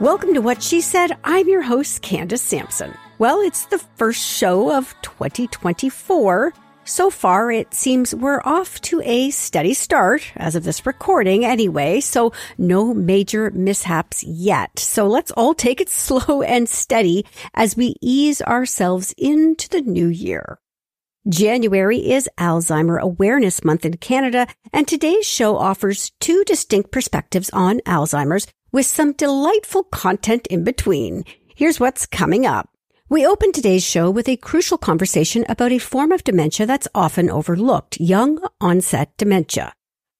Welcome to What She Said. I'm your host, Candace Sampson. Well, it's the first show of 2024. So far, it seems we're off to a steady start, as of this recording anyway, so no major mishaps yet. So let's all take it slow and steady as we ease ourselves into the new year. January is Alzheimer Awareness Month in Canada, and today's show offers two distinct perspectives on Alzheimer's with some delightful content in between. Here's what's coming up. We open today's show with a crucial conversation about a form of dementia that's often overlooked, young onset dementia.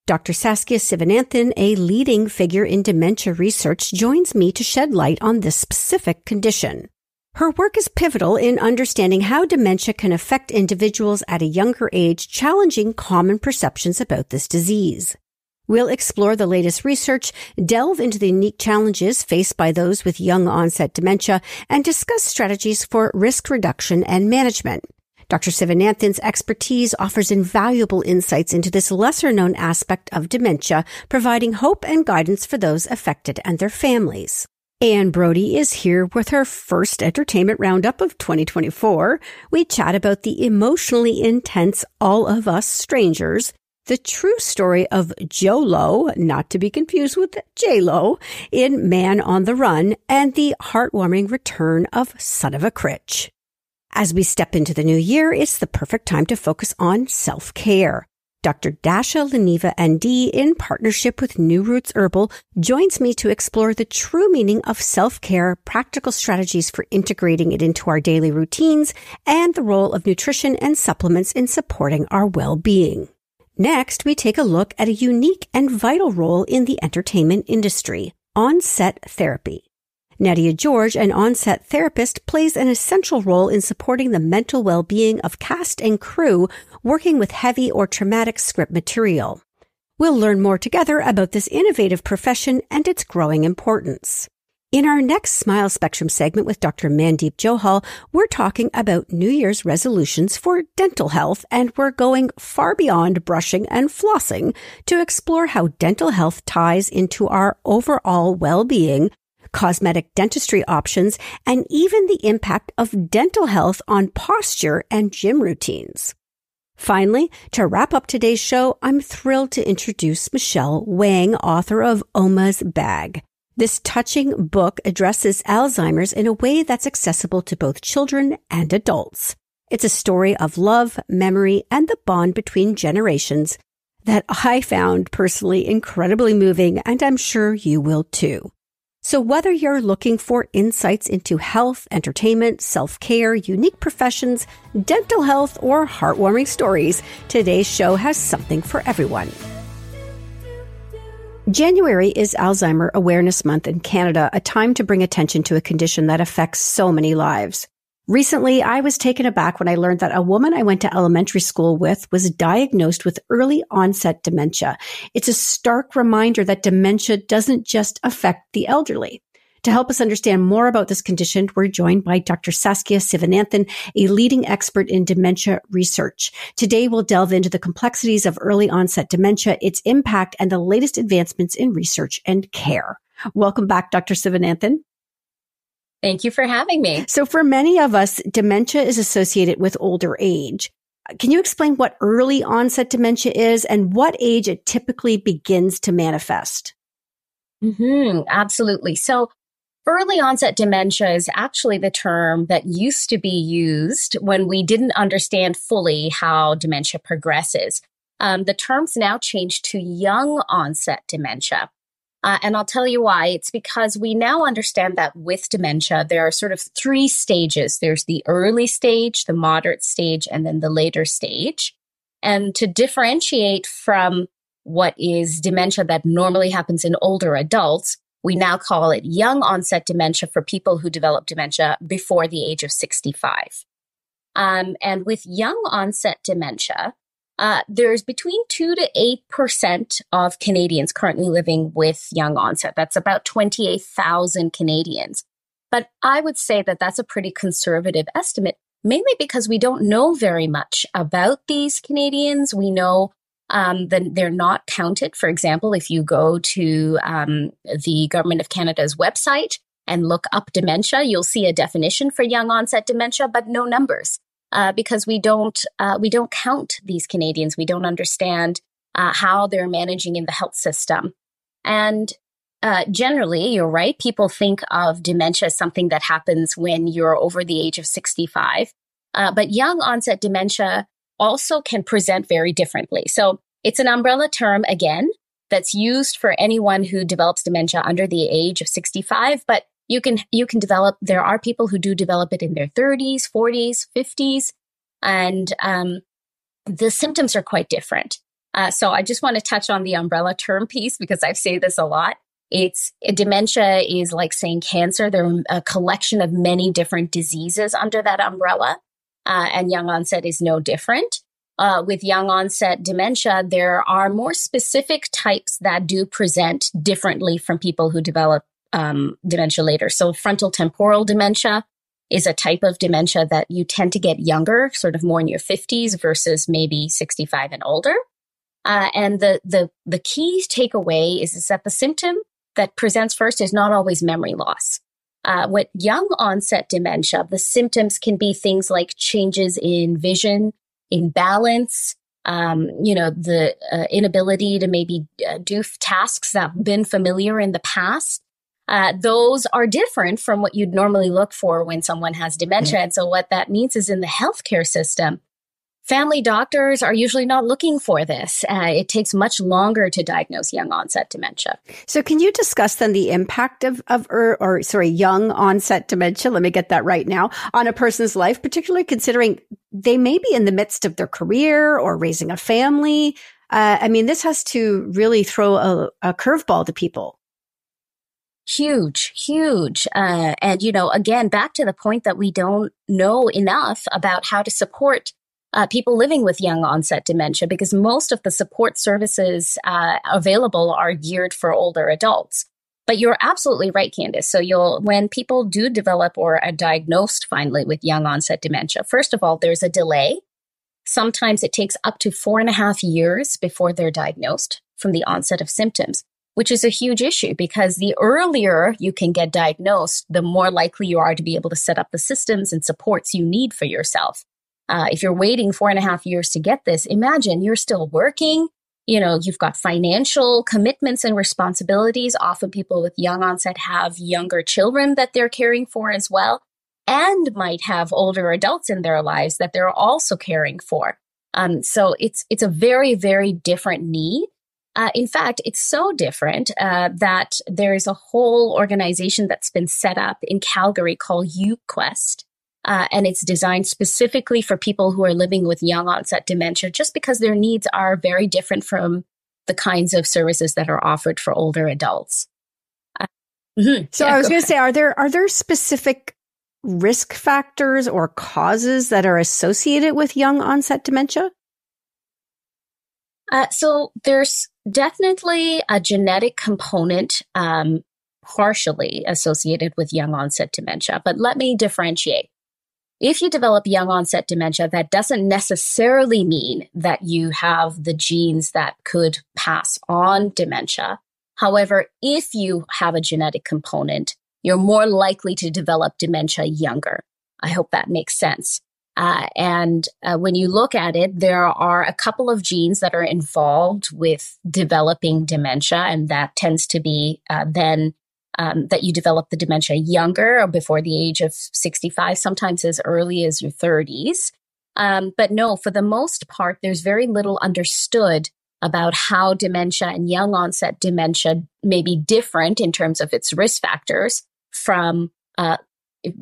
Dr. Saskia Sivananthan, a leading figure in dementia research, joins me to shed light on this specific condition. Her work is pivotal in understanding how dementia can affect individuals at a younger age, challenging common perceptions about this disease. We'll explore the latest research, delve into the unique challenges faced by those with young onset dementia, and discuss strategies for risk reduction and management. Dr. Sivananthan's expertise offers invaluable insights into this lesser known aspect of dementia, providing hope and guidance for those affected and their families. Anne Brodie is here with her first entertainment roundup of 2024. We chat about the emotionally intense All of Us Strangers, the true story of Jho Low, not to be confused with J-Lo, in Man on the Run, and the heartwarming return of Son of a Critch. As we step into the new year, it's the perfect time to focus on self-care. Dr. Dasha Leneva ND, in partnership with New Roots Herbal, joins me to explore the true meaning of self-care, practical strategies for integrating it into our daily routines, and the role of nutrition and supplements in supporting our well-being. Next, we take a look at a unique and vital role in the entertainment industry, on-set therapy. Nadia George, an on-set therapist, plays an essential role in supporting the mental well-being of cast and crew working with heavy or traumatic script material. We'll learn more together about this innovative profession and its growing importance. In our next Smile Spectrum segment with Dr. Mandeep Johal, we're talking about New Year's resolutions for dental health, and we're going far beyond brushing and flossing to explore how dental health ties into our overall well-being, cosmetic dentistry options, and even the impact of dental health on posture and gym routines. Finally, to wrap up today's show, I'm thrilled to introduce Michelle Wang, author of Oma's Bag. This touching book addresses Alzheimer's in a way that's accessible to both children and adults. It's a story of love, memory, and the bond between generations that I found personally incredibly moving, and I'm sure you will too. So whether you're looking for insights into health, entertainment, self-care, unique professions, dental health, or heartwarming stories, today's show has something for everyone. January is Alzheimer Awareness Month in Canada, a time to bring attention to a condition that affects so many lives. Recently, I was taken aback when I learned that a woman I went to elementary school with was diagnosed with early onset dementia. It's a stark reminder that dementia doesn't just affect the elderly. To help us understand more about this condition, we're joined by Dr. Saskia Sivananthan, a leading expert in dementia research. Today, we'll delve into the complexities of early onset dementia, its impact, and the latest advancements in research and care. Welcome back, Dr. Sivananthan. Thank you for having me. So for many of us, dementia is associated with older age. Can you explain what early onset dementia is and what age it typically begins to manifest? Mm-hmm, absolutely. So Early onset dementia is actually the term that used to be used when we didn't understand fully how dementia progresses. Um, the term's now changed to young onset dementia. Uh, and I'll tell you why. It's because we now understand that with dementia, there are sort of three stages there's the early stage, the moderate stage, and then the later stage. And to differentiate from what is dementia that normally happens in older adults, we now call it young onset dementia for people who develop dementia before the age of 65. Um, and with young onset dementia, uh, there's between 2 to 8% of Canadians currently living with young onset. That's about 28,000 Canadians. But I would say that that's a pretty conservative estimate, mainly because we don't know very much about these Canadians. We know um, then they're not counted. For example, if you go to um, the Government of Canada's website, and look up dementia, you'll see a definition for young onset dementia, but no numbers. Uh, because we don't uh, we don't count these Canadians. We don't understand uh, how they're managing in the health system. And uh, generally, you're right. People think of dementia as something that happens when you're over the age of 65. Uh, but young onset dementia also can present very differently. So it's an umbrella term again that's used for anyone who develops dementia under the age of 65, but you can you can develop there are people who do develop it in their 30s 40s 50s and um, the symptoms are quite different. Uh, so i just want to touch on the umbrella term piece because i've said this a lot. It's dementia is like saying cancer. There are a collection of many different diseases under that umbrella uh, and young onset is no different uh, with young onset dementia, there are more specific types that do present differently from people who develop um, dementia later. So, frontal temporal dementia is a type of dementia that you tend to get younger, sort of more in your 50s versus maybe 65 and older. Uh, and the, the, the key takeaway is, is that the symptom that presents first is not always memory loss. Uh, with young onset dementia, the symptoms can be things like changes in vision, in balance, um, you know, the uh, inability to maybe uh, do tasks that have been familiar in the past. Uh, those are different from what you'd normally look for when someone has dementia. Mm-hmm. And so, what that means is in the healthcare system, family doctors are usually not looking for this. Uh, it takes much longer to diagnose young onset dementia. So, can you discuss then the impact of, of or, or sorry, young onset dementia? Let me get that right now on a person's life, particularly considering they may be in the midst of their career or raising a family. Uh, I mean, this has to really throw a, a curveball to people huge, huge. Uh, and, you know, again, back to the point that we don't know enough about how to support uh, people living with young onset dementia because most of the support services uh, available are geared for older adults. But you're absolutely right, Candace. So you'll, when people do develop or are diagnosed finally with young onset dementia, first of all, there's a delay. Sometimes it takes up to four and a half years before they're diagnosed from the onset of symptoms which is a huge issue because the earlier you can get diagnosed, the more likely you are to be able to set up the systems and supports you need for yourself. Uh, if you're waiting four and a half years to get this, imagine you're still working. You know, you've got financial commitments and responsibilities. Often people with young onset have younger children that they're caring for as well, and might have older adults in their lives that they're also caring for. Um, so it's it's a very very different need uh, in fact, it's so different uh, that there is a whole organization that's been set up in Calgary called YouQuest. Uh, and it's designed specifically for people who are living with young onset dementia, just because their needs are very different from the kinds of services that are offered for older adults. Uh, mm-hmm. So yeah, I was going to say, are there are there specific risk factors or causes that are associated with young onset dementia? Uh, so there's definitely a genetic component um, partially associated with young onset dementia, but let me differentiate. If you develop young onset dementia, that doesn't necessarily mean that you have the genes that could pass on dementia. However, if you have a genetic component, you're more likely to develop dementia younger. I hope that makes sense. Uh, and uh, when you look at it, there are a couple of genes that are involved with developing dementia, and that tends to be uh, then um, that you develop the dementia younger or before the age of 65, sometimes as early as your 30s. Um, but no, for the most part, there's very little understood about how dementia and young onset dementia may be different in terms of its risk factors from uh,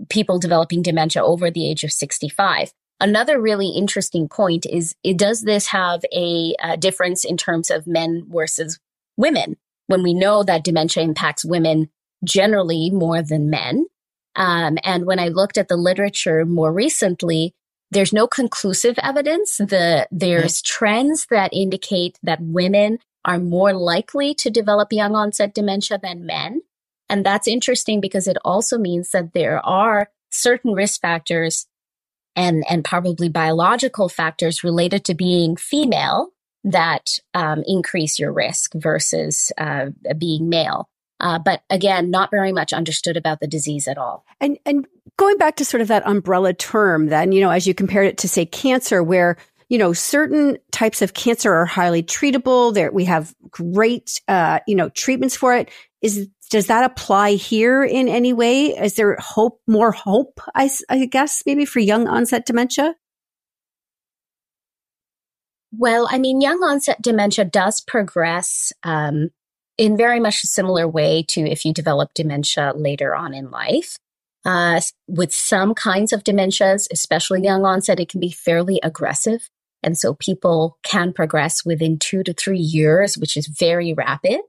people developing dementia over the age of 65. Another really interesting point is does this have a, a difference in terms of men versus women? When we know that dementia impacts women generally more than men. Um, and when I looked at the literature more recently, there's no conclusive evidence. The, there's trends that indicate that women are more likely to develop young onset dementia than men. And that's interesting because it also means that there are certain risk factors and, and probably biological factors related to being female that um, increase your risk versus uh, being male. Uh, but again, not very much understood about the disease at all. And and going back to sort of that umbrella term, then you know, as you compared it to say cancer, where you know certain types of cancer are highly treatable. There we have great uh, you know treatments for it. Is does that apply here in any way? Is there hope, more hope? I, I guess maybe for young onset dementia. Well, I mean, young onset dementia does progress um, in very much a similar way to if you develop dementia later on in life. Uh, with some kinds of dementias, especially young onset, it can be fairly aggressive. And so people can progress within two to three years, which is very rapid.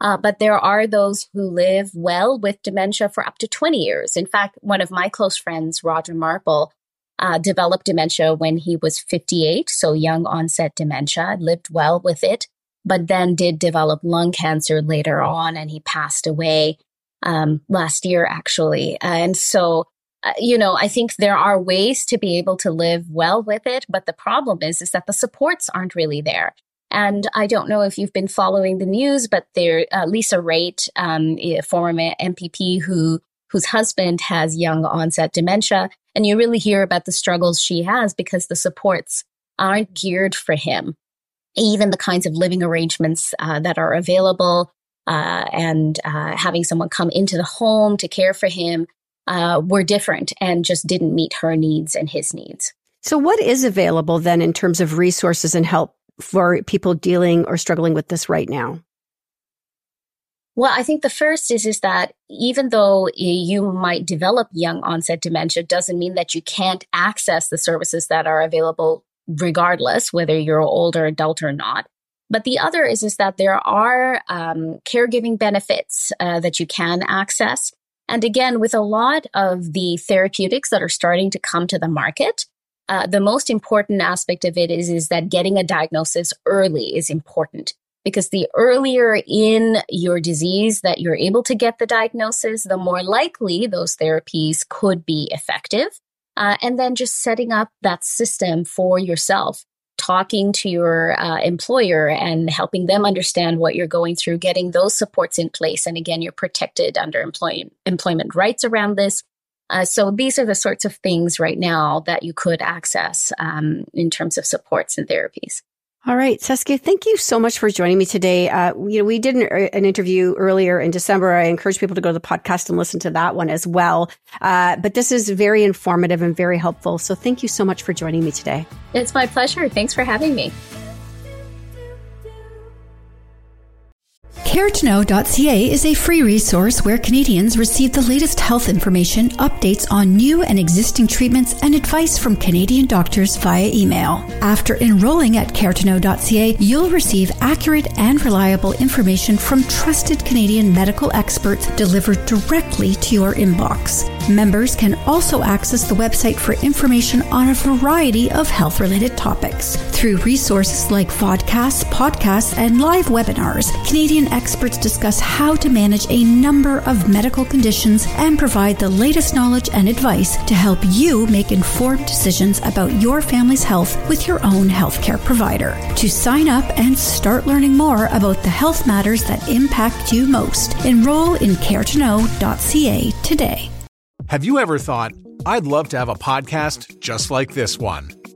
Uh, but there are those who live well with dementia for up to 20 years. In fact, one of my close friends, Roger Marple, uh, developed dementia when he was 58, so young onset dementia, lived well with it, but then did develop lung cancer later on and he passed away um, last year, actually. And so, uh, you know, I think there are ways to be able to live well with it, but the problem is, is that the supports aren't really there. And I don't know if you've been following the news, but there, uh, Lisa Raitt, um, a former MPP who whose husband has young onset dementia, and you really hear about the struggles she has because the supports aren't geared for him. Even the kinds of living arrangements uh, that are available uh, and uh, having someone come into the home to care for him uh, were different and just didn't meet her needs and his needs. So, what is available then in terms of resources and help for people dealing or struggling with this right now? Well, I think the first is is that even though you might develop young onset dementia, doesn't mean that you can't access the services that are available, regardless whether you're older adult or not. But the other is is that there are um, caregiving benefits uh, that you can access, and again, with a lot of the therapeutics that are starting to come to the market, uh, the most important aspect of it is is that getting a diagnosis early is important because the earlier in your disease that you're able to get the diagnosis, the more likely those therapies could be effective. Uh, and then just setting up that system for yourself, talking to your uh, employer and helping them understand what you're going through, getting those supports in place. And again, you're protected under employ- employment rights around this. Uh, so these are the sorts of things right now that you could access um, in terms of supports and therapies. All right, Saskia, thank you so much for joining me today. Uh, you know, we did an, an, interview earlier in December. I encourage people to go to the podcast and listen to that one as well. Uh, but this is very informative and very helpful. So thank you so much for joining me today. It's my pleasure. Thanks for having me. CareToKnow.ca is a free resource where Canadians receive the latest health information, updates on new and existing treatments, and advice from Canadian doctors via email. After enrolling at CareToKnow.ca, you'll receive accurate and reliable information from trusted Canadian medical experts delivered directly to your inbox. Members can also access the website for information on a variety of health related topics. Through resources like vodcasts, podcasts, and live webinars, Canadian experts discuss how to manage a number of medical conditions and provide the latest knowledge and advice to help you make informed decisions about your family's health with your own healthcare provider. To sign up and start learning more about the health matters that impact you most, enroll in caretoknow.ca today. Have you ever thought, I'd love to have a podcast just like this one?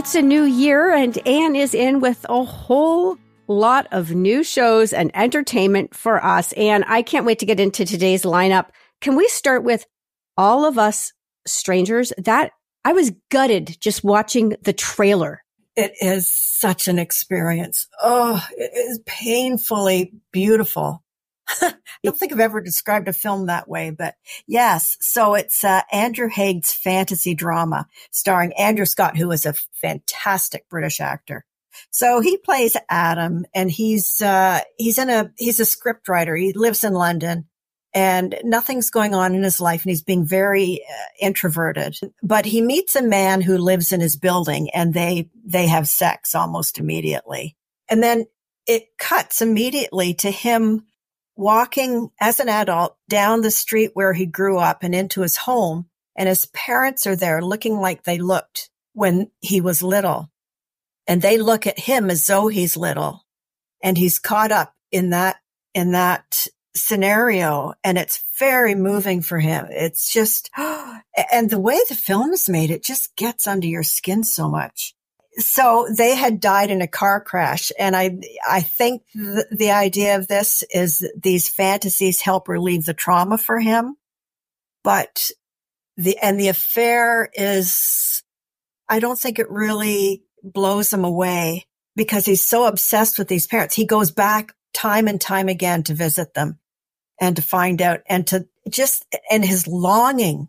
It's a new year, and Anne is in with a whole lot of new shows and entertainment for us. And I can't wait to get into today's lineup. Can we start with All of Us Strangers? That I was gutted just watching the trailer. It is such an experience. Oh, it is painfully beautiful. I don't think I've ever described a film that way, but yes. So it's uh, Andrew Haigh's fantasy drama starring Andrew Scott, who is a fantastic British actor. So he plays Adam and he's, uh, he's in a, he's a script writer. He lives in London and nothing's going on in his life and he's being very uh, introverted. But he meets a man who lives in his building and they, they have sex almost immediately. And then it cuts immediately to him walking as an adult down the street where he grew up and into his home. And his parents are there looking like they looked when he was little. And they look at him as though he's little and he's caught up in that, in that scenario. And it's very moving for him. It's just, and the way the film is made, it just gets under your skin so much. So they had died in a car crash. And I, I think th- the idea of this is these fantasies help relieve the trauma for him. But the, and the affair is, I don't think it really blows him away because he's so obsessed with these parents. He goes back time and time again to visit them and to find out and to just, and his longing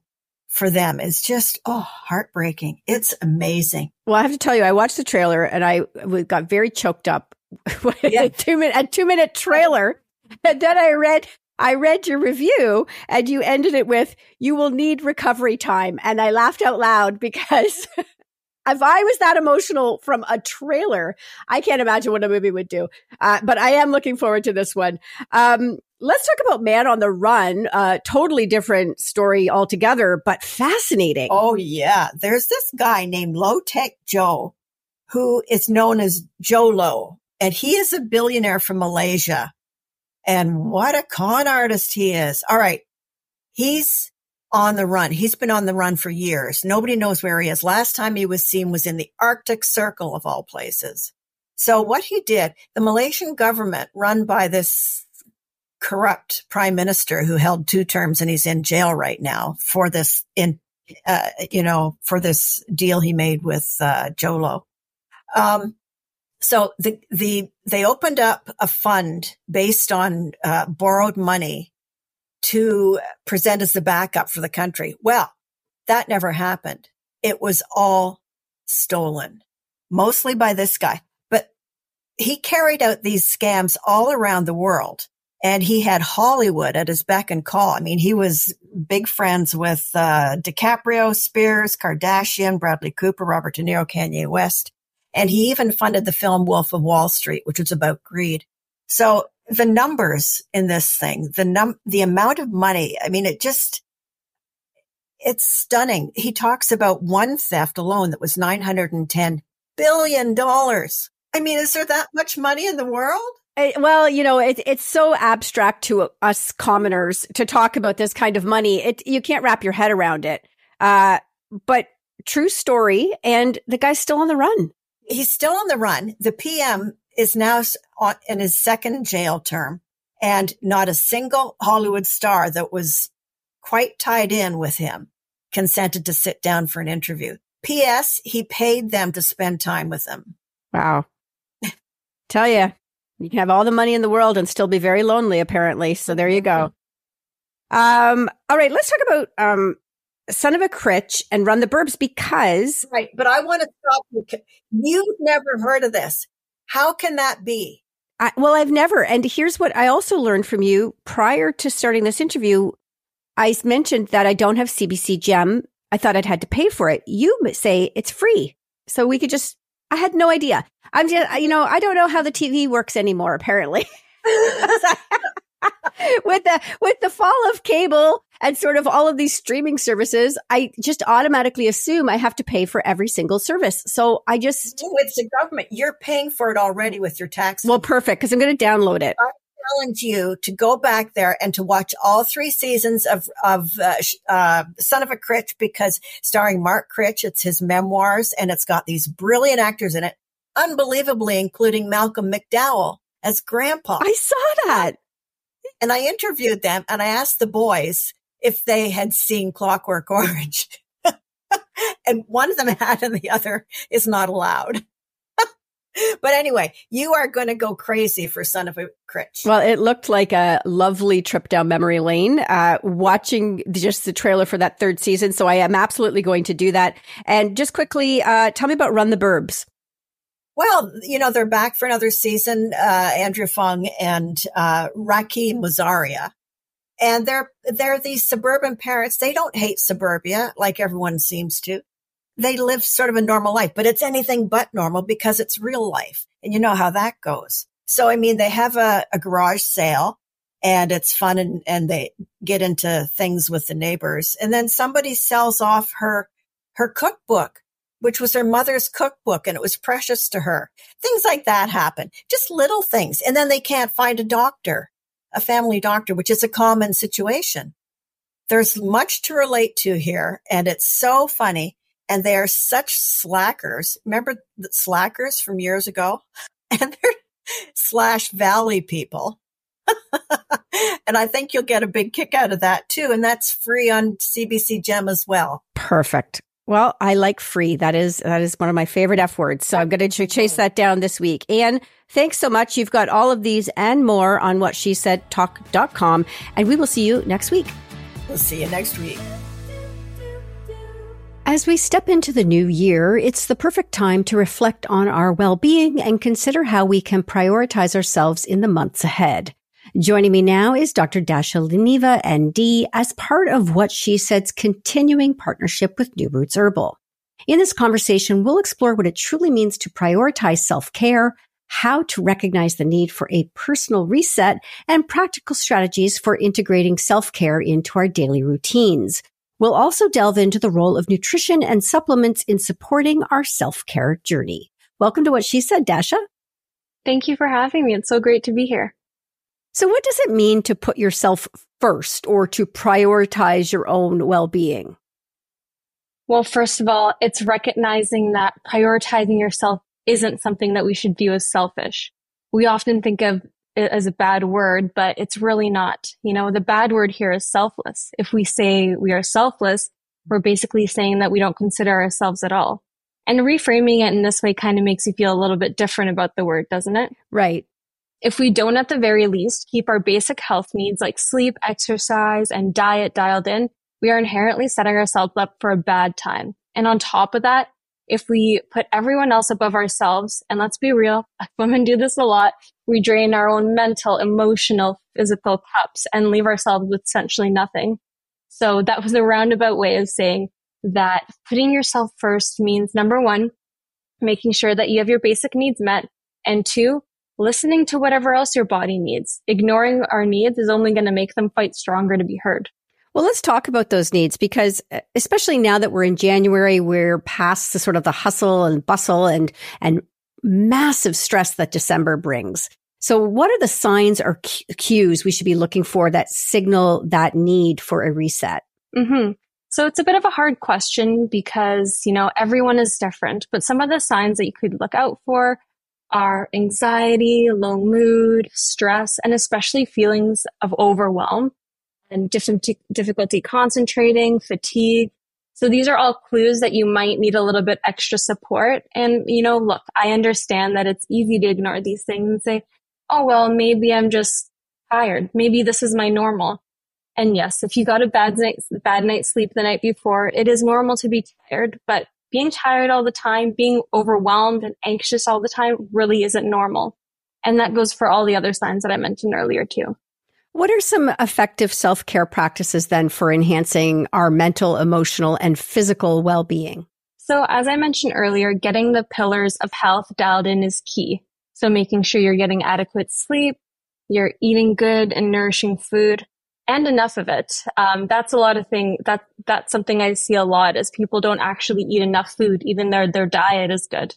for them is just, oh, heartbreaking. It's amazing. Well, I have to tell you, I watched the trailer and I got very choked up yeah. a two minute, a two minute trailer. And then I read, I read your review and you ended it with, you will need recovery time. And I laughed out loud because if I was that emotional from a trailer, I can't imagine what a movie would do. Uh, but I am looking forward to this one. Um, let's talk about Man on the Run. Uh, totally different story altogether, but fascinating. Oh yeah, there's this guy named Low Taek Jho, who is known as Jho Low, and he is a billionaire from Malaysia. And what a con artist he is! All right, he's on the run. He's been on the run for years. Nobody knows where he is. Last time he was seen was in the Arctic Circle of all places. So what he did, the Malaysian government run by this corrupt prime minister who held two terms and he's in jail right now for this in, uh, you know, for this deal he made with, uh, Jho Low. Um, so the, the, they opened up a fund based on, uh, borrowed money to present as the backup for the country. Well, that never happened. It was all stolen, mostly by this guy. But he carried out these scams all around the world and he had Hollywood at his beck and call. I mean, he was big friends with uh, DiCaprio, Spears, Kardashian, Bradley Cooper, Robert De Niro, Kanye West. And he even funded the film Wolf of Wall Street, which was about greed. So the numbers in this thing, the num, the amount of money. I mean, it just, it's stunning. He talks about one theft alone that was $910 billion. I mean, is there that much money in the world? well, you know, it, it's so abstract to us commoners to talk about this kind of money. It, you can't wrap your head around it. Uh, but true story. And the guy's still on the run. He's still on the run. The PM is now in his second jail term and not a single Hollywood star that was quite tied in with him consented to sit down for an interview. P.S. He paid them to spend time with him. Wow. Tell you, you can have all the money in the world and still be very lonely, apparently. So there you go. Um, all right, let's talk about um, Son of a Critch and Run the Burbs because. Right, but I want to stop you. You've never heard of this. How can that be? I, well, I've never. And here's what I also learned from you prior to starting this interview. I mentioned that I don't have CBC Gem. I thought I'd had to pay for it. You say it's free. So we could just, I had no idea. I'm just, you know, I don't know how the TV works anymore, apparently. with the with the fall of cable and sort of all of these streaming services, I just automatically assume I have to pay for every single service. So I just no, it's the government. You're paying for it already with your tax. Well, perfect because I'm going to download it. I challenge you to go back there and to watch all three seasons of of uh, uh, Son of a Critch because starring Mark Critch, it's his memoirs and it's got these brilliant actors in it, unbelievably including Malcolm McDowell as Grandpa. I saw that. And I interviewed them and I asked the boys if they had seen Clockwork Orange. and one of them had and the other is not allowed. but anyway, you are going to go crazy for Son of a Critch. Well, it looked like a lovely trip down memory lane, uh, watching just the trailer for that third season. So I am absolutely going to do that. And just quickly, uh, tell me about Run the Burbs. Well, you know, they're back for another season, uh, Andrew Phung and, uh, Rakhee Morzaria. And they're, they're these suburban parents. They don't hate suburbia like everyone seems to. They live sort of a normal life, but it's anything but normal because it's real life. And you know how that goes. So, I mean, they have a, a garage sale and it's fun and, and they get into things with the neighbors. And then somebody sells off her, her cookbook, which was her mother's cookbook and it was precious to her. Things like that happen. Just little things. And then they can't find a doctor a family doctor, which is a common situation. There's much to relate to here, and it's so funny. And they are such slackers. Remember the slackers from years ago? And they're slash valley people. and I think you'll get a big kick out of that too. And that's free on CBC Gem as well. Perfect. Well, I like free. That is that is one of my favorite F words. So I'm going to chase that down this week. And thanks so much. You've got all of these and more on what she said talk.com and we will see you next week. We'll see you next week. As we step into the new year, it's the perfect time to reflect on our well-being and consider how we can prioritize ourselves in the months ahead. Joining me now is Dr. Dasha Leneva, ND, as part of what she said's continuing partnership with New Roots Herbal. In this conversation, we'll explore what it truly means to prioritize self-care, how to recognize the need for a personal reset, and practical strategies for integrating self-care into our daily routines. We'll also delve into the role of nutrition and supplements in supporting our self-care journey. Welcome to What She Said, Dasha. Thank you for having me. It's so great to be here. So what does it mean to put yourself first or to prioritize your own well-being? Well, first of all, it's recognizing that prioritizing yourself isn't something that we should view as selfish. We often think of it as a bad word, but it's really not. You know, the bad word here is selfless. If we say we are selfless, we're basically saying that we don't consider ourselves at all. And reframing it in this way kind of makes you feel a little bit different about the word, doesn't it? Right. If we don't at the very least keep our basic health needs like sleep, exercise, and diet dialed in, we are inherently setting ourselves up for a bad time. And on top of that, if we put everyone else above ourselves, and let's be real, women do this a lot, we drain our own mental, emotional, physical cups and leave ourselves with essentially nothing. So that was a roundabout way of saying that putting yourself first means number one, making sure that you have your basic needs met. And two, listening to whatever else your body needs. Ignoring our needs is only going to make them fight stronger to be heard. Well, let's talk about those needs because uh, especially now that we're in January, we're past the sort of the hustle and bustle and, and massive stress that December brings. So what are the signs or cues we should be looking for that signal that need for a reset? Mm-hmm. So it's a bit of a hard question because, you know, everyone is different, but some of the signs that you could look out for are anxiety, low mood, stress, and especially feelings of overwhelm and difficulty concentrating, fatigue. So these are all clues that you might need a little bit extra support. And, you know, look, I understand that it's easy to ignore these things and say, oh, well, maybe I'm just tired. Maybe this is my normal. And yes, if you got a bad night, bad night's sleep the night before, it is normal to be tired, but being tired all the time, being overwhelmed and anxious all the time really isn't normal. And that goes for all the other signs that I mentioned earlier too. What are some effective self care practices then for enhancing our mental, emotional, and physical well being? So, as I mentioned earlier, getting the pillars of health dialed in is key. So, making sure you're getting adequate sleep, you're eating good and nourishing food, and enough of it. Um, that's a lot of thing. That that's something I see a lot is people don't actually eat enough food, even though their diet is good.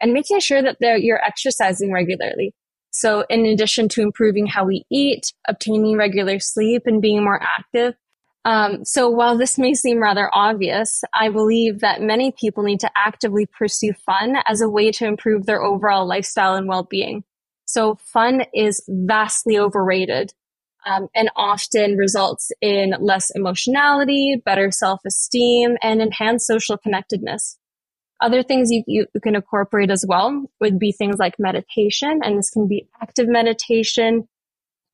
And making sure that they're, you're exercising regularly. So in addition to improving how we eat, obtaining regular sleep and being more active. Um, so while this may seem rather obvious, I believe that many people need to actively pursue fun as a way to improve their overall lifestyle and well-being. So fun is vastly overrated um, and often results in less emotionality, better self esteem, and enhanced social connectedness. Other things you, you can incorporate as well would be things like meditation, and this can be active meditation,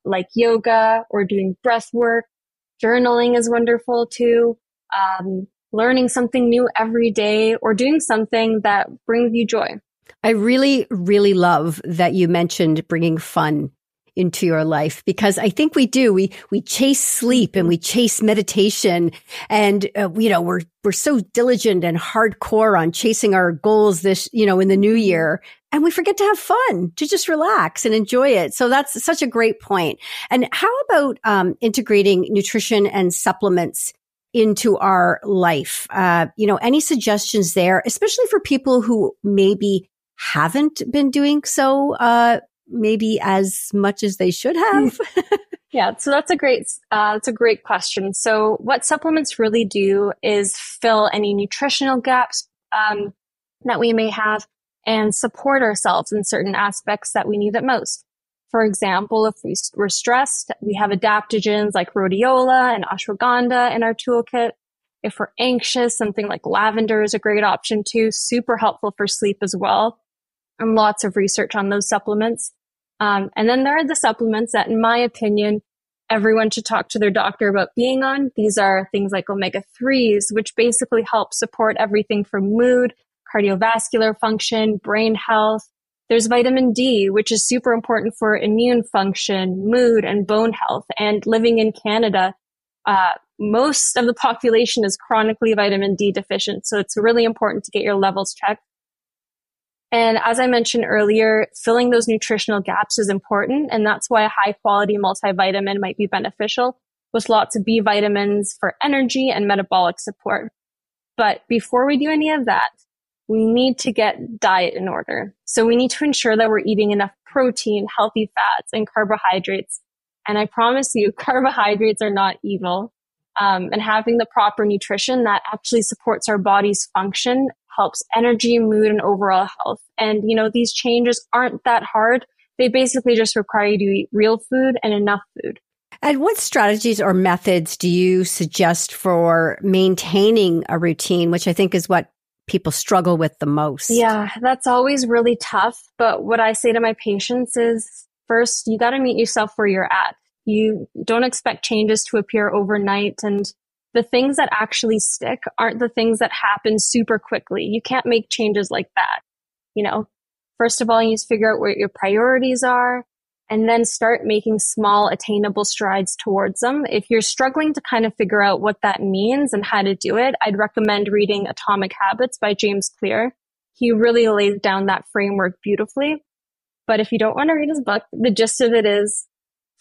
like yoga or doing breath work. Journaling is wonderful too. Um, learning something new every day or doing something that brings you joy. I really, really love that you mentioned bringing fun into your life because I think we do. We, we chase sleep and we chase meditation and, uh, you know, we're, we're so diligent and hardcore on chasing our goals this, you know, in the new year. And we forget to have fun, to just relax and enjoy it. So that's such a great point. And how about, um, integrating nutrition and supplements into our life? Uh, you know, any suggestions there, especially for people who maybe haven't been doing so, uh, maybe as much as they should have? yeah, so that's a great uh, that's a great question. So what supplements really do is fill any nutritional gaps um, that we may have and support ourselves in certain aspects that we need it most. For example, if we, we're stressed, we have adaptogens like rhodiola and ashwagandha in our toolkit. If we're anxious, something like lavender is a great option too, super helpful for sleep as well. And lots of research on those supplements. Um, and then there are the supplements that, in my opinion, everyone should talk to their doctor about being on. These are things like omega 3s, which basically help support everything from mood, cardiovascular function, brain health. There's vitamin D, which is super important for immune function, mood, and bone health. And living in Canada, uh, most of the population is chronically vitamin D deficient. So it's really important to get your levels checked. And as I mentioned earlier, filling those nutritional gaps is important. And that's why a high quality multivitamin might be beneficial with lots of B vitamins for energy and metabolic support. But before we do any of that, we need to get diet in order. So we need to ensure that we're eating enough protein, healthy fats, and carbohydrates. And I promise you, carbohydrates are not evil. Um, and having the proper nutrition that actually supports our body's function helps energy, mood, and overall health. And, you know, these changes aren't that hard. They basically just require you to eat real food and enough food. And what strategies or methods do you suggest for maintaining a routine, which I think is what people struggle with the most? Yeah, that's always really tough. But what I say to my patients is first, you got to meet yourself where you're at. You don't expect changes to appear overnight. And the things that actually stick aren't the things that happen super quickly. You can't make changes like that. You know, first of all, you need to figure out what your priorities are and then start making small attainable strides towards them. If you're struggling to kind of figure out what that means and how to do it, I'd recommend reading Atomic Habits by James Clear. He really lays down that framework beautifully. But if you don't want to read his book, the gist of it is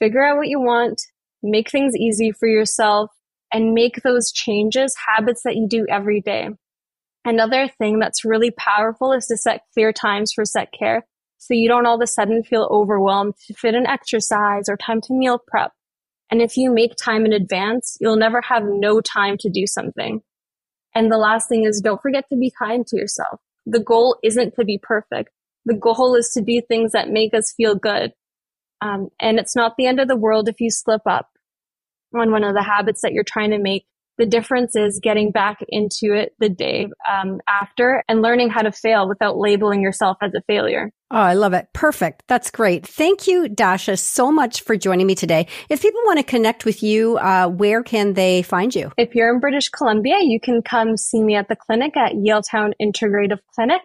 figure out what you want, make things easy for yourself, and make those changes habits that you do every day. Another thing that's really powerful is to set clear times for set care. So you don't all of a sudden feel overwhelmed to fit an exercise or time to meal prep. And if you make time in advance, you'll never have no time to do something. And the last thing is don't forget to be kind to yourself. The goal isn't to be perfect. The goal is to do things that make us feel good. Um, and it's not the end of the world if you slip up on one of the habits that you're trying to make. The difference is getting back into it the day um, after and learning how to fail without labeling yourself as a failure. Oh, I love it. Perfect. That's great. Thank you, Dasha, so much for joining me today. If people want to connect with you, uh, where can they find you? If you're in British Columbia, you can come see me at the clinic at Yale Town Integrative Clinic.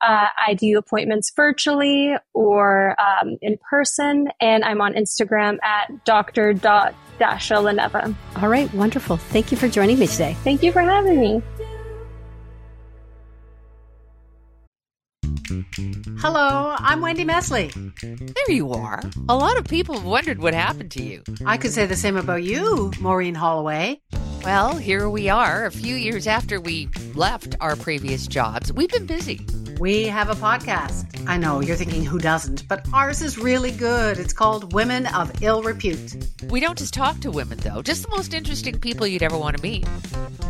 Uh, I do appointments virtually or um, in person, and I'm on Instagram at Doctor dr.dasha All right, wonderful. Thank you for joining me today. Thank you for having me. Hello, I'm Wendy Mesley. There you are. A lot of people have wondered what happened to you. I could say the same about you, Maureen Holloway. Well, here we are, a few years after we left our previous jobs. We've been busy. We have a podcast. I know you're thinking who doesn't, but ours is really good. It's called Women of Ill Repute. We don't just talk to women, though, just the most interesting people you'd ever want to meet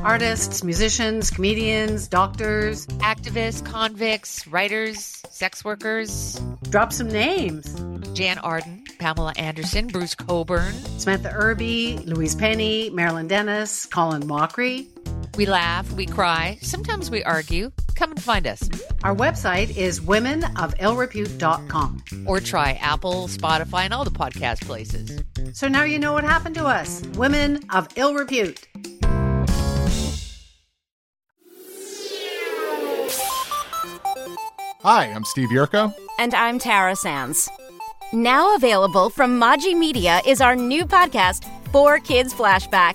artists, musicians, comedians, doctors, activists, convicts, writers, sex workers. Drop some names Jann Arden, Pamela Anderson, Bruce Cockburn, Samantha Irby, Louise Penny, Marilyn Denis, Colin Mochrie. We laugh, we cry, sometimes we argue. Come and find us. Our website is womenofillrepute.com. Or try Apple, Spotify, and all the podcast places. So now you know what happened to us Women of Ill Repute. Hi, I'm Steve Yerko. And I'm Tara Sands. Now available from Maji Media is our new podcast, 4Kids Flashback.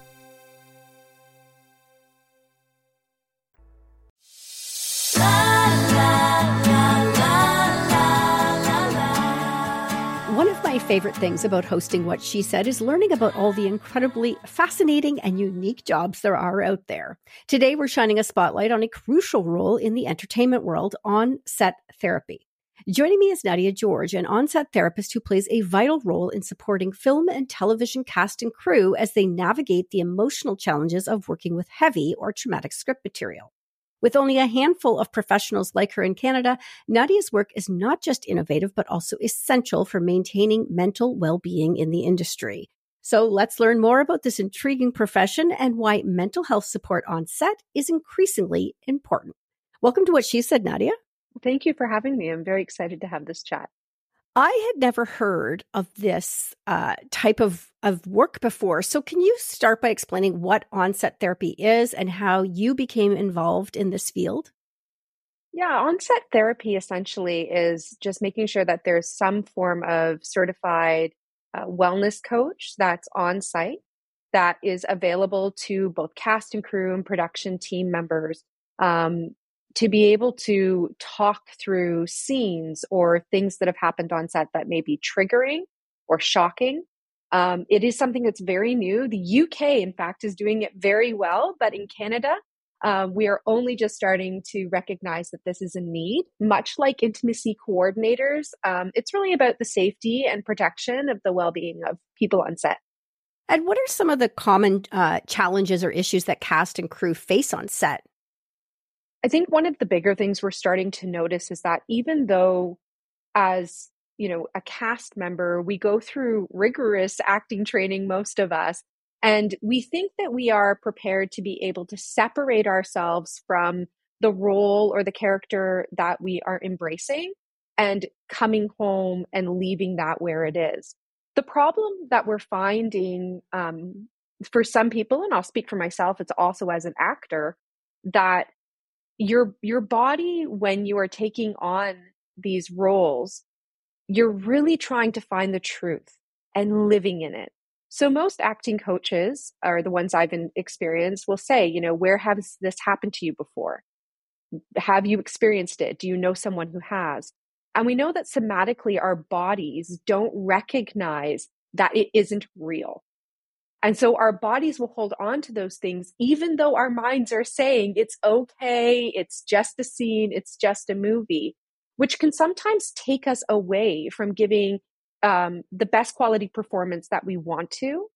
Favorite things about hosting What She Said is learning about all the incredibly fascinating and unique jobs there are out there. Today, we're shining a spotlight on a crucial role in the entertainment world on set therapy. Joining me is Nadia George, an on set therapist who plays a vital role in supporting film and television cast and crew as they navigate the emotional challenges of working with heavy or traumatic script material. With only a handful of professionals like her in Canada, Nadia's work is not just innovative, but also essential for maintaining mental well being in the industry. So let's learn more about this intriguing profession and why mental health support on set is increasingly important. Welcome to What She Said, Nadia. Thank you for having me. I'm very excited to have this chat. I had never heard of this uh, type of, of work before. So, can you start by explaining what onset therapy is and how you became involved in this field? Yeah, onset therapy essentially is just making sure that there's some form of certified uh, wellness coach that's on site that is available to both cast and crew and production team members um, to be able to talk through scenes or things that have happened on set that may be triggering or shocking. Um, it is something that's very new. The UK, in fact, is doing it very well, but in Canada, um, we are only just starting to recognize that this is a need. Much like intimacy coordinators, um, it's really about the safety and protection of the well being of people on set. And what are some of the common uh, challenges or issues that cast and crew face on set? I think one of the bigger things we're starting to notice is that even though, as you know, a cast member, we go through rigorous acting training, most of us, and we think that we are prepared to be able to separate ourselves from the role or the character that we are embracing and coming home and leaving that where it is. The problem that we're finding um, for some people, and I'll speak for myself, it's also as an actor, that your your body when you are taking on these roles you're really trying to find the truth and living in it. So most acting coaches are the ones i've experienced will say you know where has this happened to you before? Have you experienced it? Do you know someone who has? And we know that somatically our bodies don't recognize that it isn't real and so our bodies will hold on to those things, even though our minds are saying it's okay, it's just a scene, it's just a movie, which can sometimes take us away from giving um, the best quality performance that we want to.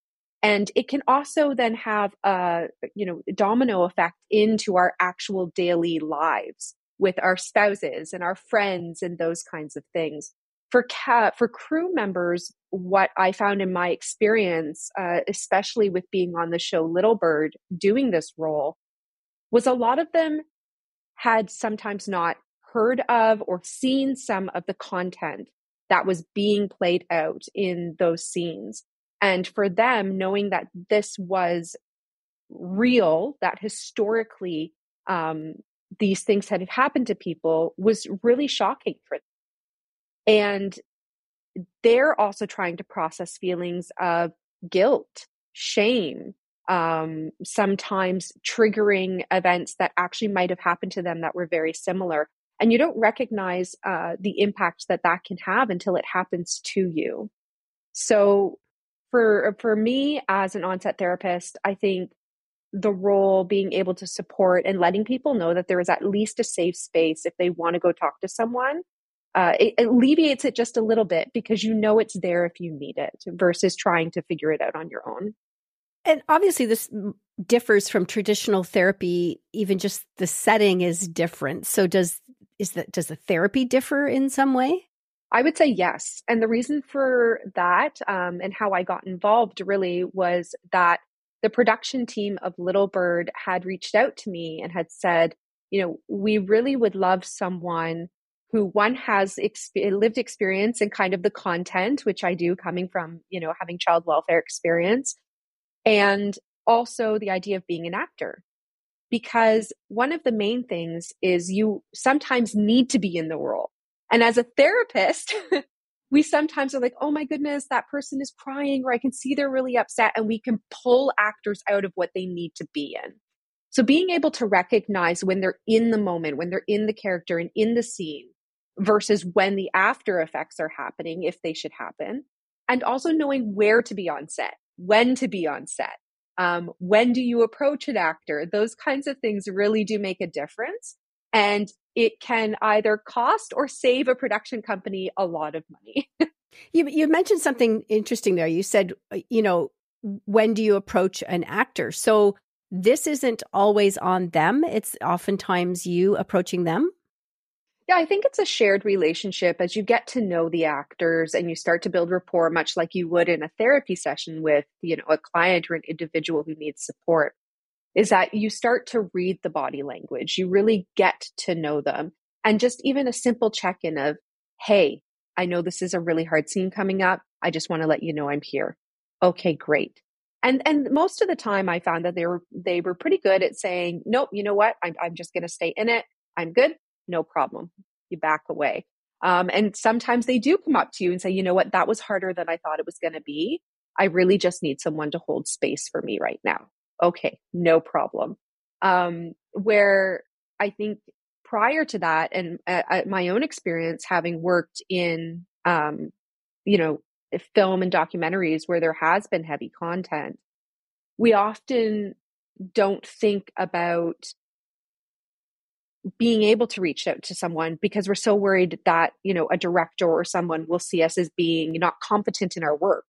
And it can also then have a you know domino effect into our actual daily lives with our spouses and our friends and those kinds of things for cat for crew members what i found in my experience uh, especially with being on the show little bird doing this role was a lot of them had sometimes not heard of or seen some of the content that was being played out in those scenes. And for them knowing that this was real that historically um, these things had happened to people was really shocking for them and they're also trying to process feelings of guilt, shame, um, sometimes triggering events that actually might have happened to them that were very similar. And you don't recognize uh, the impact that that can have until it happens to you. So, for for me as an onset therapist, I think the role being able to support and letting people know that there is at least a safe space if they want to go talk to someone uh, it alleviates it just a little bit because you know it's there if you need it versus trying to figure it out on your own. And obviously, this differs from traditional therapy. Even just the setting is different. So, does is that does the therapy differ in some way? I would say yes. And the reason for that um, and how I got involved really was that the production team of Little Bird had reached out to me and had said, you know, we really would love someone who one has exp- lived experience in kind of the content, which I do coming from, you know, having child welfare experience, and also the idea of being an actor. Because one of the main things is you sometimes need to be in the role. And as a therapist, we sometimes are like, oh my goodness, that person is crying, or I can see they're really upset. And we can pull actors out of what they need to be in. So being able to recognize when they're in the moment, when they're in the character and in the scene versus when the after effects are happening, if they should happen, and also knowing where to be on set, when to be on set, um, when do you approach an actor? Those kinds of things really do make a difference. And it can either cost or save a production company a lot of money. you, you mentioned something interesting there. You said, uh, you know, when do you approach an actor? So this isn't always on them, it's oftentimes you approaching them. Yeah, I think it's a shared relationship as you get to know the actors and you start to build rapport, much like you would in a therapy session with, you know, a client or an individual who needs support. Is that you start to read the body language. You really get to know them. And just even a simple check in of, hey, I know this is a really hard scene coming up. I just want to let you know I'm here. Okay, great. And and most of the time I found that they were they were pretty good at saying, nope, you know what? I'm I'm just gonna stay in it. I'm good no problem. You back away. Um, and sometimes they do come up to you and say, you know what, that was harder than I thought it was going to be. I really just need someone to hold space for me right now. Okay, no problem. Um, where I think prior to that, and at, my own experience having worked in, um, you know, film and documentaries where there has been heavy content, we often don't think about being able to reach out to someone because we're so worried that you know a director or someone will see us as being not competent in our work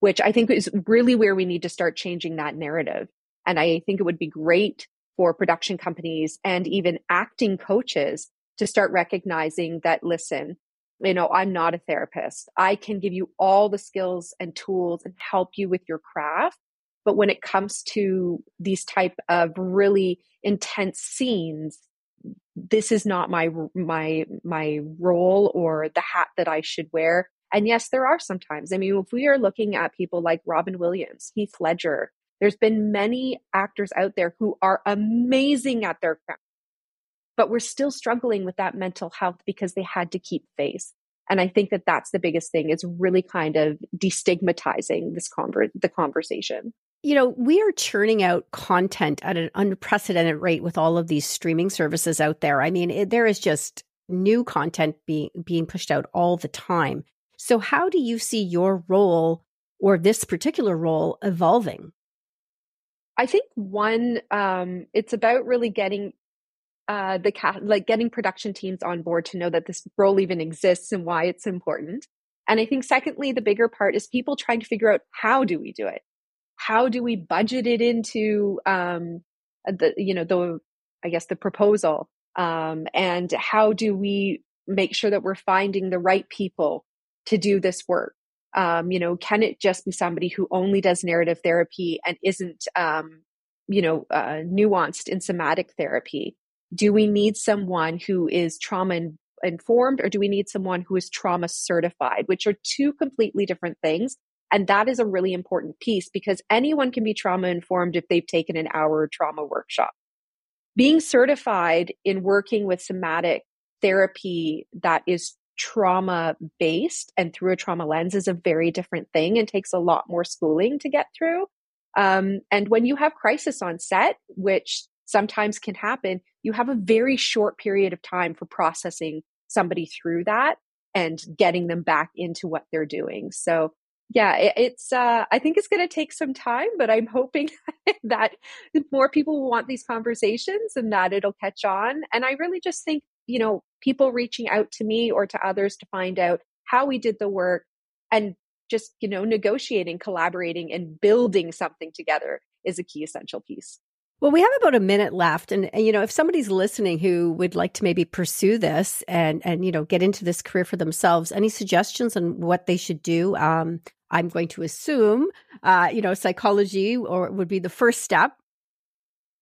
which i think is really where we need to start changing that narrative. And i think it would be great for production companies and even acting coaches to start recognizing that listen you know i'm not a therapist. I can give you all the skills and tools and help you with your craft. But when it comes to these type of really intense scenes this is not my my my role or the hat that I should wear. And yes, there are sometimes. I mean, if we are looking at people like Robin Williams, Heath Ledger, there's been many actors out there who are amazing at their craft, but we're still struggling with that mental health because they had to keep face. And I think that that's the biggest thing is really kind of destigmatizing this conver- the conversation you know, we are churning out content at an unprecedented rate with all of these streaming services out there. I mean, it, there is just new content being being pushed out all the time. So, how do you see your role or this particular role evolving? I think one, um, it's about really getting uh, the cat, like getting production teams on board to know that this role even exists and why it's important. And I think secondly, the bigger part is people trying to figure out how do we do it how do we budget it into um, the you know the I guess the proposal? Um, and how do we make sure that we're finding the right people to do this work? Um, you know can it just be somebody who only does narrative therapy and isn't um, you know uh, nuanced in somatic therapy? Do we need someone who is trauma informed or do we need someone who is trauma certified? Which are two completely different things and that is a really important piece because anyone can be trauma informed if they've taken an hour trauma workshop. Being certified in working with somatic therapy that is trauma based and through a trauma lens is a very different thing and takes a lot more schooling to get through. Um, and when you have crisis on set, which sometimes can happen, you have a very short period of time for processing somebody through that and getting them back into what they're doing. So yeah, it, it's, uh, I think it's going to take some time, but I'm hoping that more people will want these conversations and that it'll catch on. And I really just think you know, people reaching out to me or to others to find out how we did the work and just, you know, negotiating, collaborating, and building something together is a key essential piece. Well, we have about a minute left. And, you know, if somebody's listening who would like to maybe pursue this and, and, you know, get into this career for themselves, any suggestions on what they should do? Um, I'm going to assume, uh, you know, psychology or would be the first step.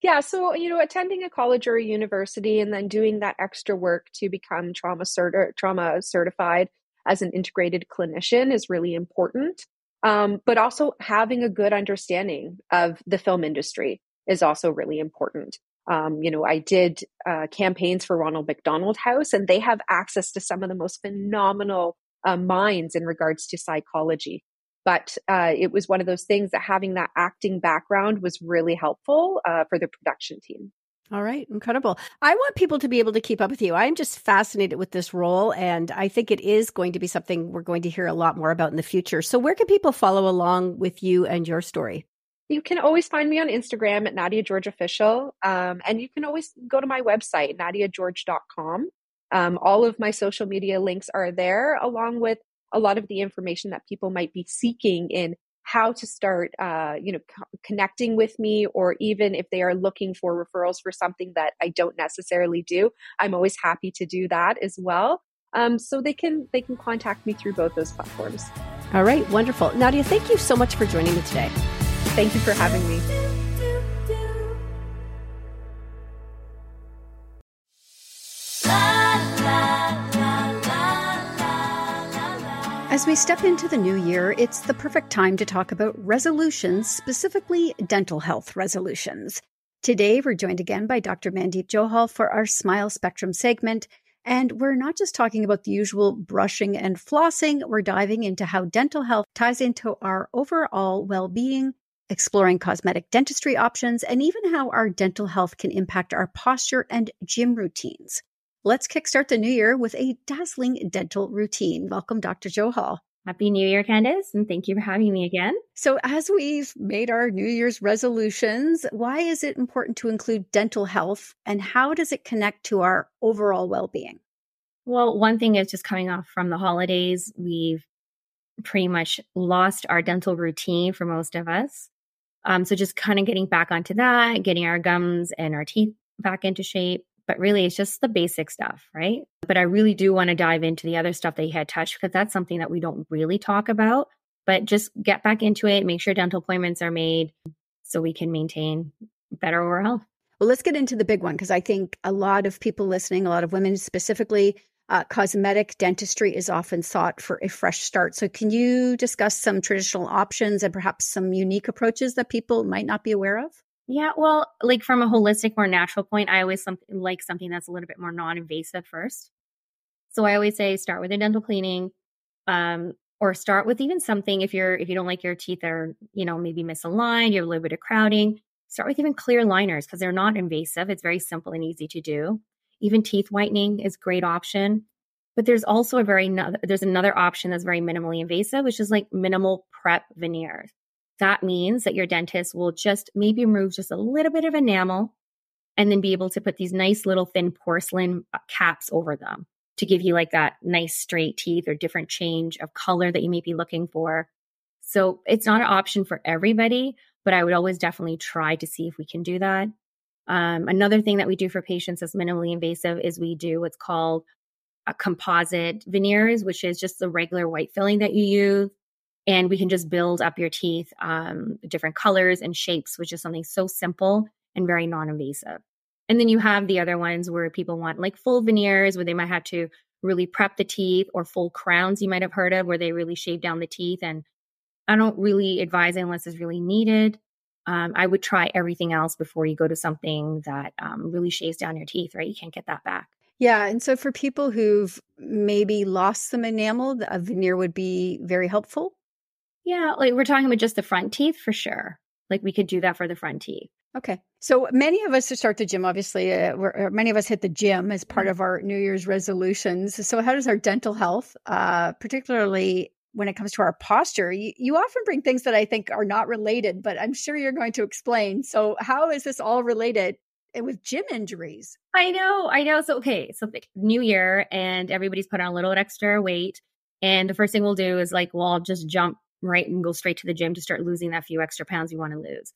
Yeah, so you know, attending a college or a university and then doing that extra work to become trauma certi- trauma certified as an integrated clinician is really important. Um, but also having a good understanding of the film industry is also really important. Um, you know, I did uh, campaigns for Ronald McDonald House, and they have access to some of the most phenomenal uh, minds in regards to psychology. But uh, it was one of those things that having that acting background was really helpful uh, for the production team. All right, incredible. I want people to be able to keep up with you. I'm just fascinated with this role, and I think it is going to be something we're going to hear a lot more about in the future. So, where can people follow along with you and your story? You can always find me on Instagram at Nadia George Official. Um, and you can always go to my website, nadiageorge.com. Um, all of my social media links are there, along with a lot of the information that people might be seeking in how to start, uh, you know, co- connecting with me, or even if they are looking for referrals for something that I don't necessarily do, I'm always happy to do that as well. Um, so they can they can contact me through both those platforms. All right, wonderful. Nadia, thank you so much for joining me today. Thank you for having me. As we step into the new year, it's the perfect time to talk about resolutions, specifically dental health resolutions. Today, we're joined again by Dr. Mandeep Johal for our Smile Spectrum segment. And we're not just talking about the usual brushing and flossing, we're diving into how dental health ties into our overall well being exploring cosmetic dentistry options, and even how our dental health can impact our posture and gym routines. Let's kickstart the new year with a dazzling dental routine. Welcome, Dr. Johal. Happy New Year, Candace, and thank you for having me again. So, as we've made our New Year's resolutions, why is it important to include dental health and how does it connect to our overall well being? Well, one thing is just coming off from the holidays, we've pretty much lost our dental routine for most of us. Um, so just kind of getting back onto that, getting our gums and our teeth back into shape. But really, it's just the basic stuff, right? But I really do want to dive into the other stuff that you had touched because that's something that we don't really talk about. But just get back into it, make sure dental appointments are made so we can maintain better oral health. Well, let's get into the big one because I think a lot of people listening, a lot of women specifically, uh, cosmetic dentistry is often sought for a fresh start. So, can you discuss some traditional options and perhaps some unique approaches that people might not be aware of? Yeah, well, like from a holistic, more natural point, I always something like something that's a little bit more non-invasive first. So I always say start with a dental cleaning, um, or start with even something if you're if you don't like your teeth are you know maybe misaligned, you have a little bit of crowding. Start with even clear aligners because they're not invasive. It's very simple and easy to do. Even teeth whitening is great option. But there's also a very there's another option that's very minimally invasive, which is like minimal prep veneers. That means that your dentist will just maybe remove just a little bit of enamel and then be able to put these nice little thin porcelain uh, caps over them to give you like that nice straight teeth or different change of color that you may be looking for. So it's not an option for everybody, but I would always definitely try to see if we can do that. Um, another thing that we do for patients that's minimally invasive is we do what's called a composite veneers, which is just the regular white filling that you use. And we can just build up your teeth, um, different colors and shapes, which is something so simple and very non invasive. And then you have the other ones where people want like full veneers, where they might have to really prep the teeth, or full crowns you might have heard of, where they really shave down the teeth. And I don't really advise it unless it's really needed um, I would try everything else before you go to something that um, really shaves down your teeth, right? You can't get that back. Yeah. And so for people who've maybe lost some enamel, a veneer would be very helpful. Yeah. Like we're talking about just the front teeth for sure. Like we could do that for the front teeth. Okay. So many of us to start the gym, obviously, uh, uh, many of us hit the gym as part mm-hmm. of our New Year's resolutions. So, how does our dental health, uh, particularly when it comes to our posture, you, you often bring things that I think are not related, but I'm sure you're going to explain. So, how is this all related with gym injuries. I know, I know. So okay, so new year and everybody's put on a little extra weight. And the first thing we'll do is like, well, I'll just jump right and go straight to the gym to start losing that few extra pounds you want to lose.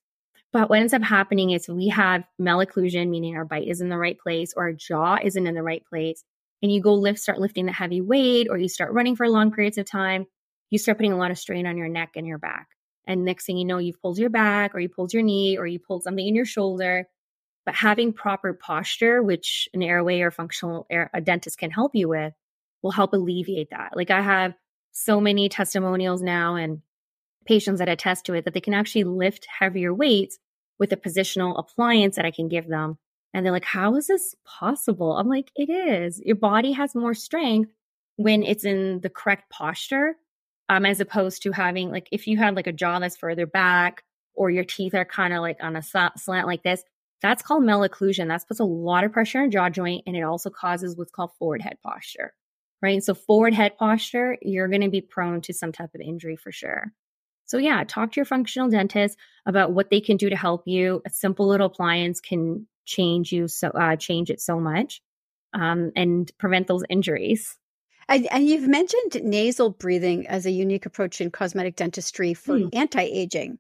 But what ends up happening is we have malocclusion, meaning our bite is in the right place or our jaw isn't in the right place. And you go lift, start lifting the heavy weight, or you start running for long periods of time, you start putting a lot of strain on your neck and your back. And next thing you know, you've pulled your back, or you pulled your knee, or you pulled something in your shoulder. But having proper posture, which an airway or functional air, a dentist can help you with, will help alleviate that. Like I have so many testimonials now and patients that attest to it that they can actually lift heavier weights with a positional appliance that I can give them. And they're like, how is this possible? I'm like, it is. Your body has more strength when it's in the correct posture, um, as opposed to having like if you had like a jaw that's further back or your teeth are kind of like on a slant like this, that's called malocclusion. That puts a lot of pressure on jaw joint and it also causes what's called forward head posture right? So forward head posture, you're going to be prone to some type of injury for sure. So yeah, talk to your functional dentist about what they can do to help you. A simple little appliance can change you so uh, change it so much um, and prevent those injuries. And, and, you've mentioned nasal breathing as a unique approach in cosmetic dentistry for hmm. anti-aging,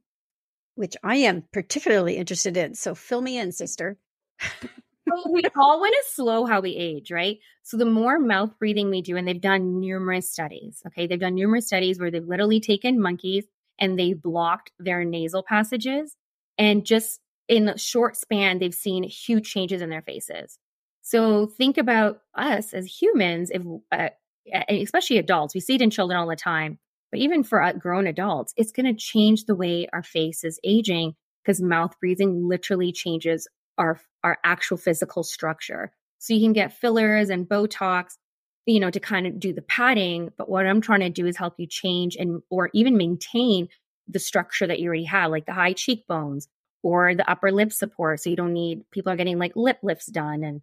which I am particularly interested in. So fill me in, sister. we all want to slow how we age, right? So the more mouth breathing we do, and they've done numerous studies, okay? They've done numerous studies where they've literally taken monkeys and they've blocked their nasal passages. And just in a short span, they've seen huge changes in their faces. So think about us as humans, if uh, especially adults, we see it in children all the time, but even for uh, grown adults, it's going to change the way our face is aging because mouth breathing literally changes our our actual physical structure. So you can get fillers and Botox, you know, to kind of do the padding. But what I'm trying to do is help you change and or even maintain the structure that you already have, like the high cheekbones or the upper lip support. So you don't need people are getting like lip lifts done and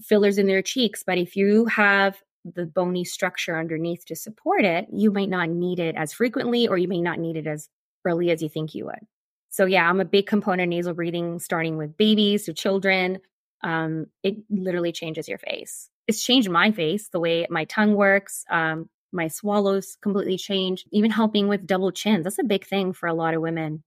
fillers in their cheeks. But if you have the bony structure underneath to support it, you might not need it as frequently or you may not need it as early as you think you would. So yeah, I'm a big component of nasal breathing, starting with babies to children. Um, it literally changes your face. It's changed my face, the way my tongue works. Um, my swallows completely changed. Even helping with double chins. That's a big thing for a lot of women.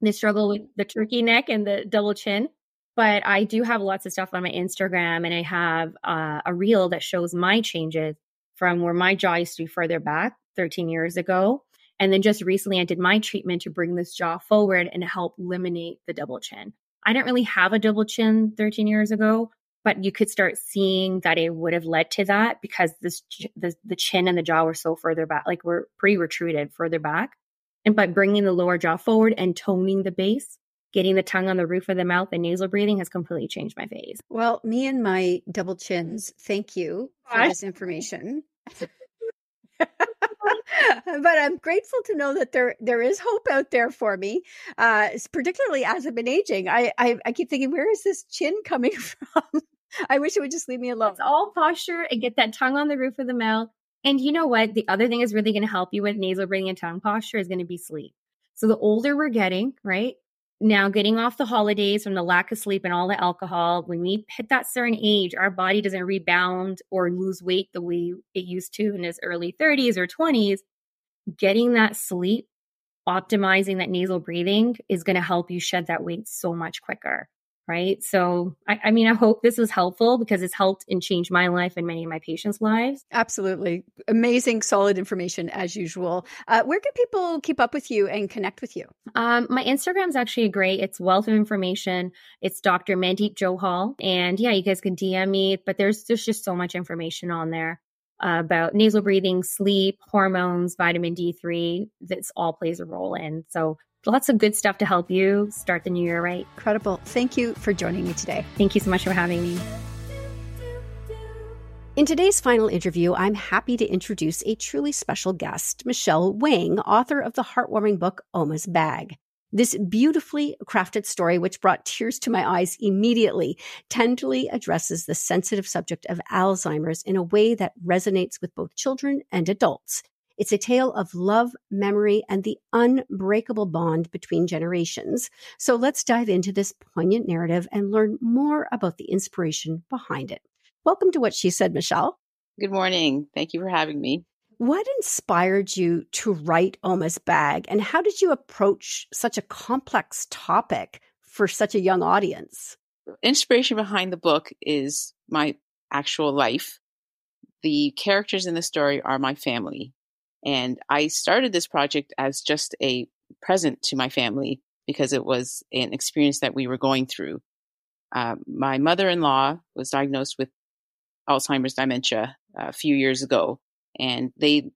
They struggle with the turkey neck and the double chin. But I do have lots of stuff on my Instagram, and I have uh, a reel that shows my changes from where my jaw used to be further back 13 years ago and then just recently, I did my treatment to bring this jaw forward and help eliminate the double chin. I didn't really have a double chin 13 years ago, but you could start seeing that it would have led to that because this the, the chin and the jaw were so further back, like we're pretty retreated further back. And by bringing the lower jaw forward and toning the base, getting the tongue on the roof of the mouth and nasal breathing has completely changed my face. Well, me and my double chins, thank you for this information. but I'm grateful to know that there there is hope out there for me. Uh, particularly as I've been aging, I, I I keep thinking, where is this chin coming from? I wish it would just leave me alone. It's all posture and get that tongue on the roof of the mouth. And you know what? The other thing is really going to help you with nasal breathing and tongue posture is going to be sleep. So the older we're getting, right? Now, getting off the holidays from the lack of sleep and all the alcohol, when we hit that certain age, our body doesn't rebound or lose weight the way it used to in its early 30s or 20s. Getting that sleep, optimizing that nasal breathing is going to help you shed that weight so much quicker right? So, I, I, mean, I hope this was helpful because it's helped and changed my life and many of my patients' lives. Absolutely. Amazing, solid information as usual. Uh, where can people keep up with you and connect with you? Um, my Instagram is actually great. It's wealth of information. It's Dr. Mandeep Johal. And yeah, you guys can DM me, but there's, there's just so much information on there. Uh, about nasal breathing, sleep, hormones, vitamin D3. This all plays a role in. So lots of good stuff to help you start the new year right. Incredible. Thank you for joining me today. Thank you so much for having me. In today's final interview, I'm happy to introduce a truly special guest, Michelle Wang, author of the heartwarming book Oma's Bag. This beautifully crafted story, which brought tears to my eyes immediately, tenderly addresses the sensitive subject of Alzheimer's in a way that resonates with both children and adults. It's a tale of love, memory, and the unbreakable bond between generations. So let's dive into this poignant narrative and learn more about the inspiration behind it. Welcome to What She Said, Michelle. Good morning. Thank you for having me. What inspired you to write Oma's Bag, and how did you approach such a complex topic for such a young audience? Inspiration behind the book is my actual life. The characters in the story are my family. And I started this project as just a present to my family because it was an experience that we were going through. Uh, my mother in law was diagnosed with Alzheimer's dementia a few years ago, and they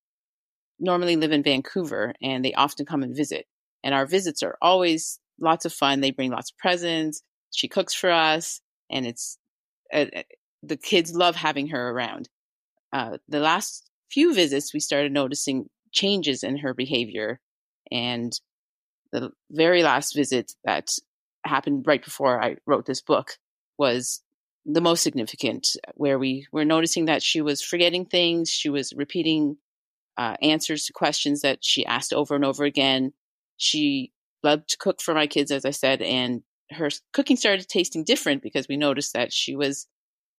normally live in Vancouver and they often come and visit. And our visits are always lots of fun. They bring lots of presents. She cooks for us, and it's uh, uh, the kids love having her around. Uh, the last few visits, we started noticing changes in her behavior, and the very last visit that happened right before I wrote this book was the most significant, where we were noticing that she was forgetting things, she was repeating uh, answers to questions that she asked over and over again. She loved to cook for my kids, as I said, and her cooking started tasting different because we noticed that she was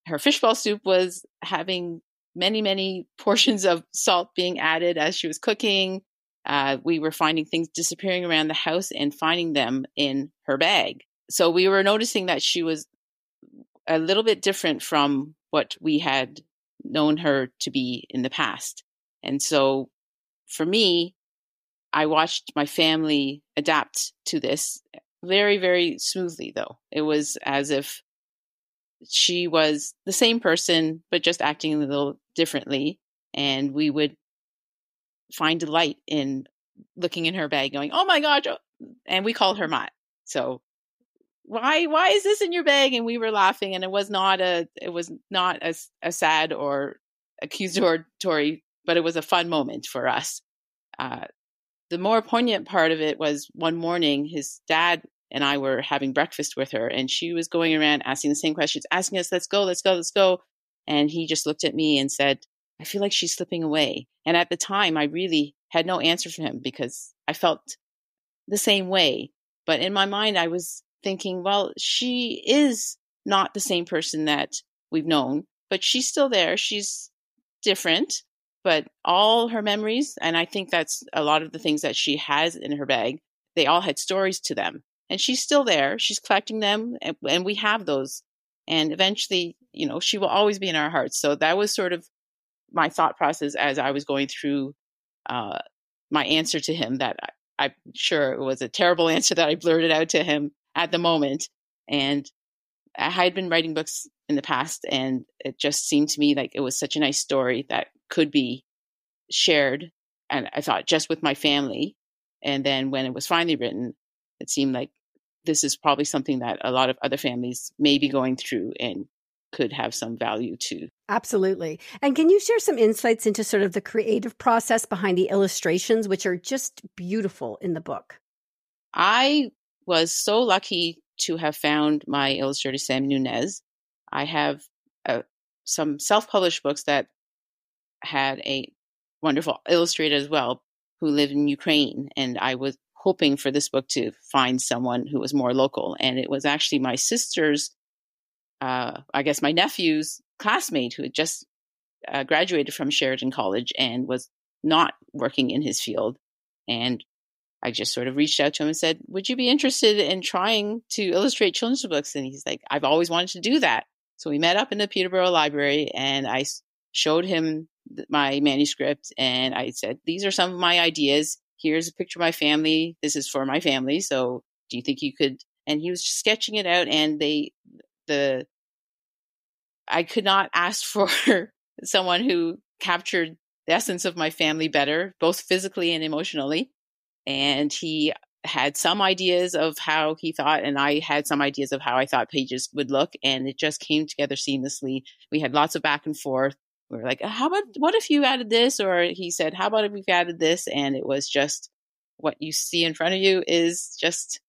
her fishball soup was having many many portions of salt being added as she was cooking. Uh, we were finding things disappearing around the house and finding them in her bag. So we were noticing that she was a little bit different from what we had known her to be in the past. And so for me, I watched my family adapt to this very, very smoothly, though. It was as if she was the same person, but just acting a little differently. And we would find delight in looking in her bag, going, "Oh my gosh!" Oh, and we called her Matt. So why why is this in your bag? And we were laughing, and it was not a it was not a, a sad or accusatory, but it was a fun moment for us. Uh, the more poignant part of it was one morning his dad and I were having breakfast with her and she was going around asking the same questions, asking us, let's go, let's go, let's go. And he just looked at me and said, I feel like she's slipping away. And at the time, I really had no answer for him because I felt the same way. But in my mind, I was thinking, well, she is not the same person that we've known, but she's still there. She's different but all her memories, and I think that's a lot of the things that she has in her bag, they all had stories to them. And she's still there. She's collecting them, and, and we have those. And eventually, you know, she will always be in our hearts. So that was sort of my thought process as I was going through uh, my answer to him. That I, I'm sure it was a terrible answer that I blurted out to him at the moment. And I had been writing books in the past, and it just seemed to me like it was such a nice story that could be shared. And I thought just with my family. And then when it was finally written, it seemed like this is probably something that a lot of other families may be going through and could have some value to. Absolutely. And can you share some insights into sort of the creative process behind the illustrations, which are just beautiful in the book? I was so lucky to have found my illustrator, Sam Nunez. I have uh, some self published books that had a wonderful illustrator as well who lived in Ukraine. And I was hoping for this book to find someone who was more local. And it was actually my sister's, uh, I guess my nephew's classmate who had just uh, graduated from Sheridan College and was not working in his field. And I just sort of reached out to him and said, Would you be interested in trying to illustrate children's books? And he's like, I've always wanted to do that. So we met up in the Peterborough Library and I showed him my manuscript and I said, These are some of my ideas. Here's a picture of my family. This is for my family. So do you think you could? And he was sketching it out and they, the, I could not ask for someone who captured the essence of my family better, both physically and emotionally. And he had some ideas of how he thought, and I had some ideas of how I thought pages would look, and it just came together seamlessly. We had lots of back and forth we were like, uh, how about what if you added this? Or he said, how about if we've added this? And it was just what you see in front of you is just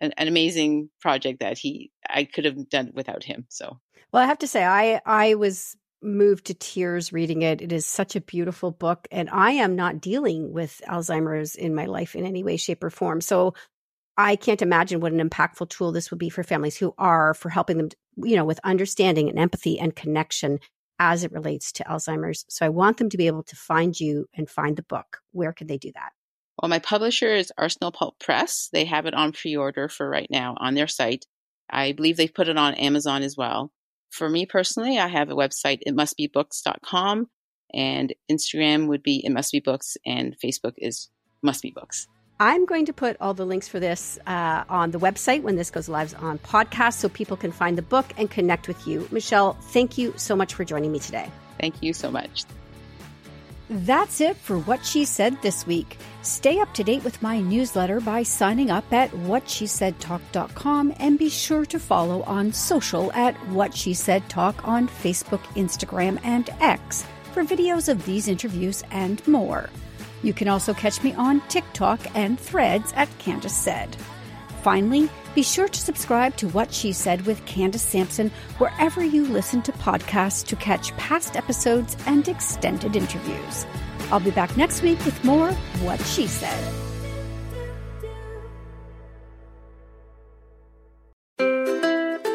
an, an amazing project that he I could have done without him. So well, I have to say, I I was moved to tears reading it. It is such a beautiful book. And I am not dealing with Alzheimer's in my life in any way, shape, or form. So I can't imagine what an impactful tool this would be for families who are, for helping them, you know, with understanding and empathy and connection as it relates to Alzheimer's. So I want them to be able to find you and find the book. Where can they do that? Well, my publisher is Arsenal Pulp Press. They have it on pre order for right now on their site. I believe they've put it on Amazon as well. For me personally, I have a website, it must be books.com, and Instagram would be it must be books, and Facebook is must be books. I'm going to put all the links for this uh, on the website when this goes live on podcast so people can find the book and connect with you. Michelle, thank you so much for joining me today. Thank you so much. That's it for What She Said this week. Stay up to date with my newsletter by signing up at whatshesaidtalk.com and be sure to follow on social at What She Said Talk on Facebook, Instagram, and X for videos of these interviews and more. You can also catch me on TikTok and threads at Candace Said. Finally, be sure to subscribe to What She Said with Candace Sampson wherever you listen to podcasts to catch past episodes and extended interviews. I'll be back next week with more What She Said.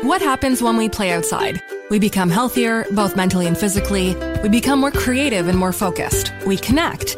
What happens when we play outside? We become healthier, both mentally and physically. We become more creative and more focused. We connect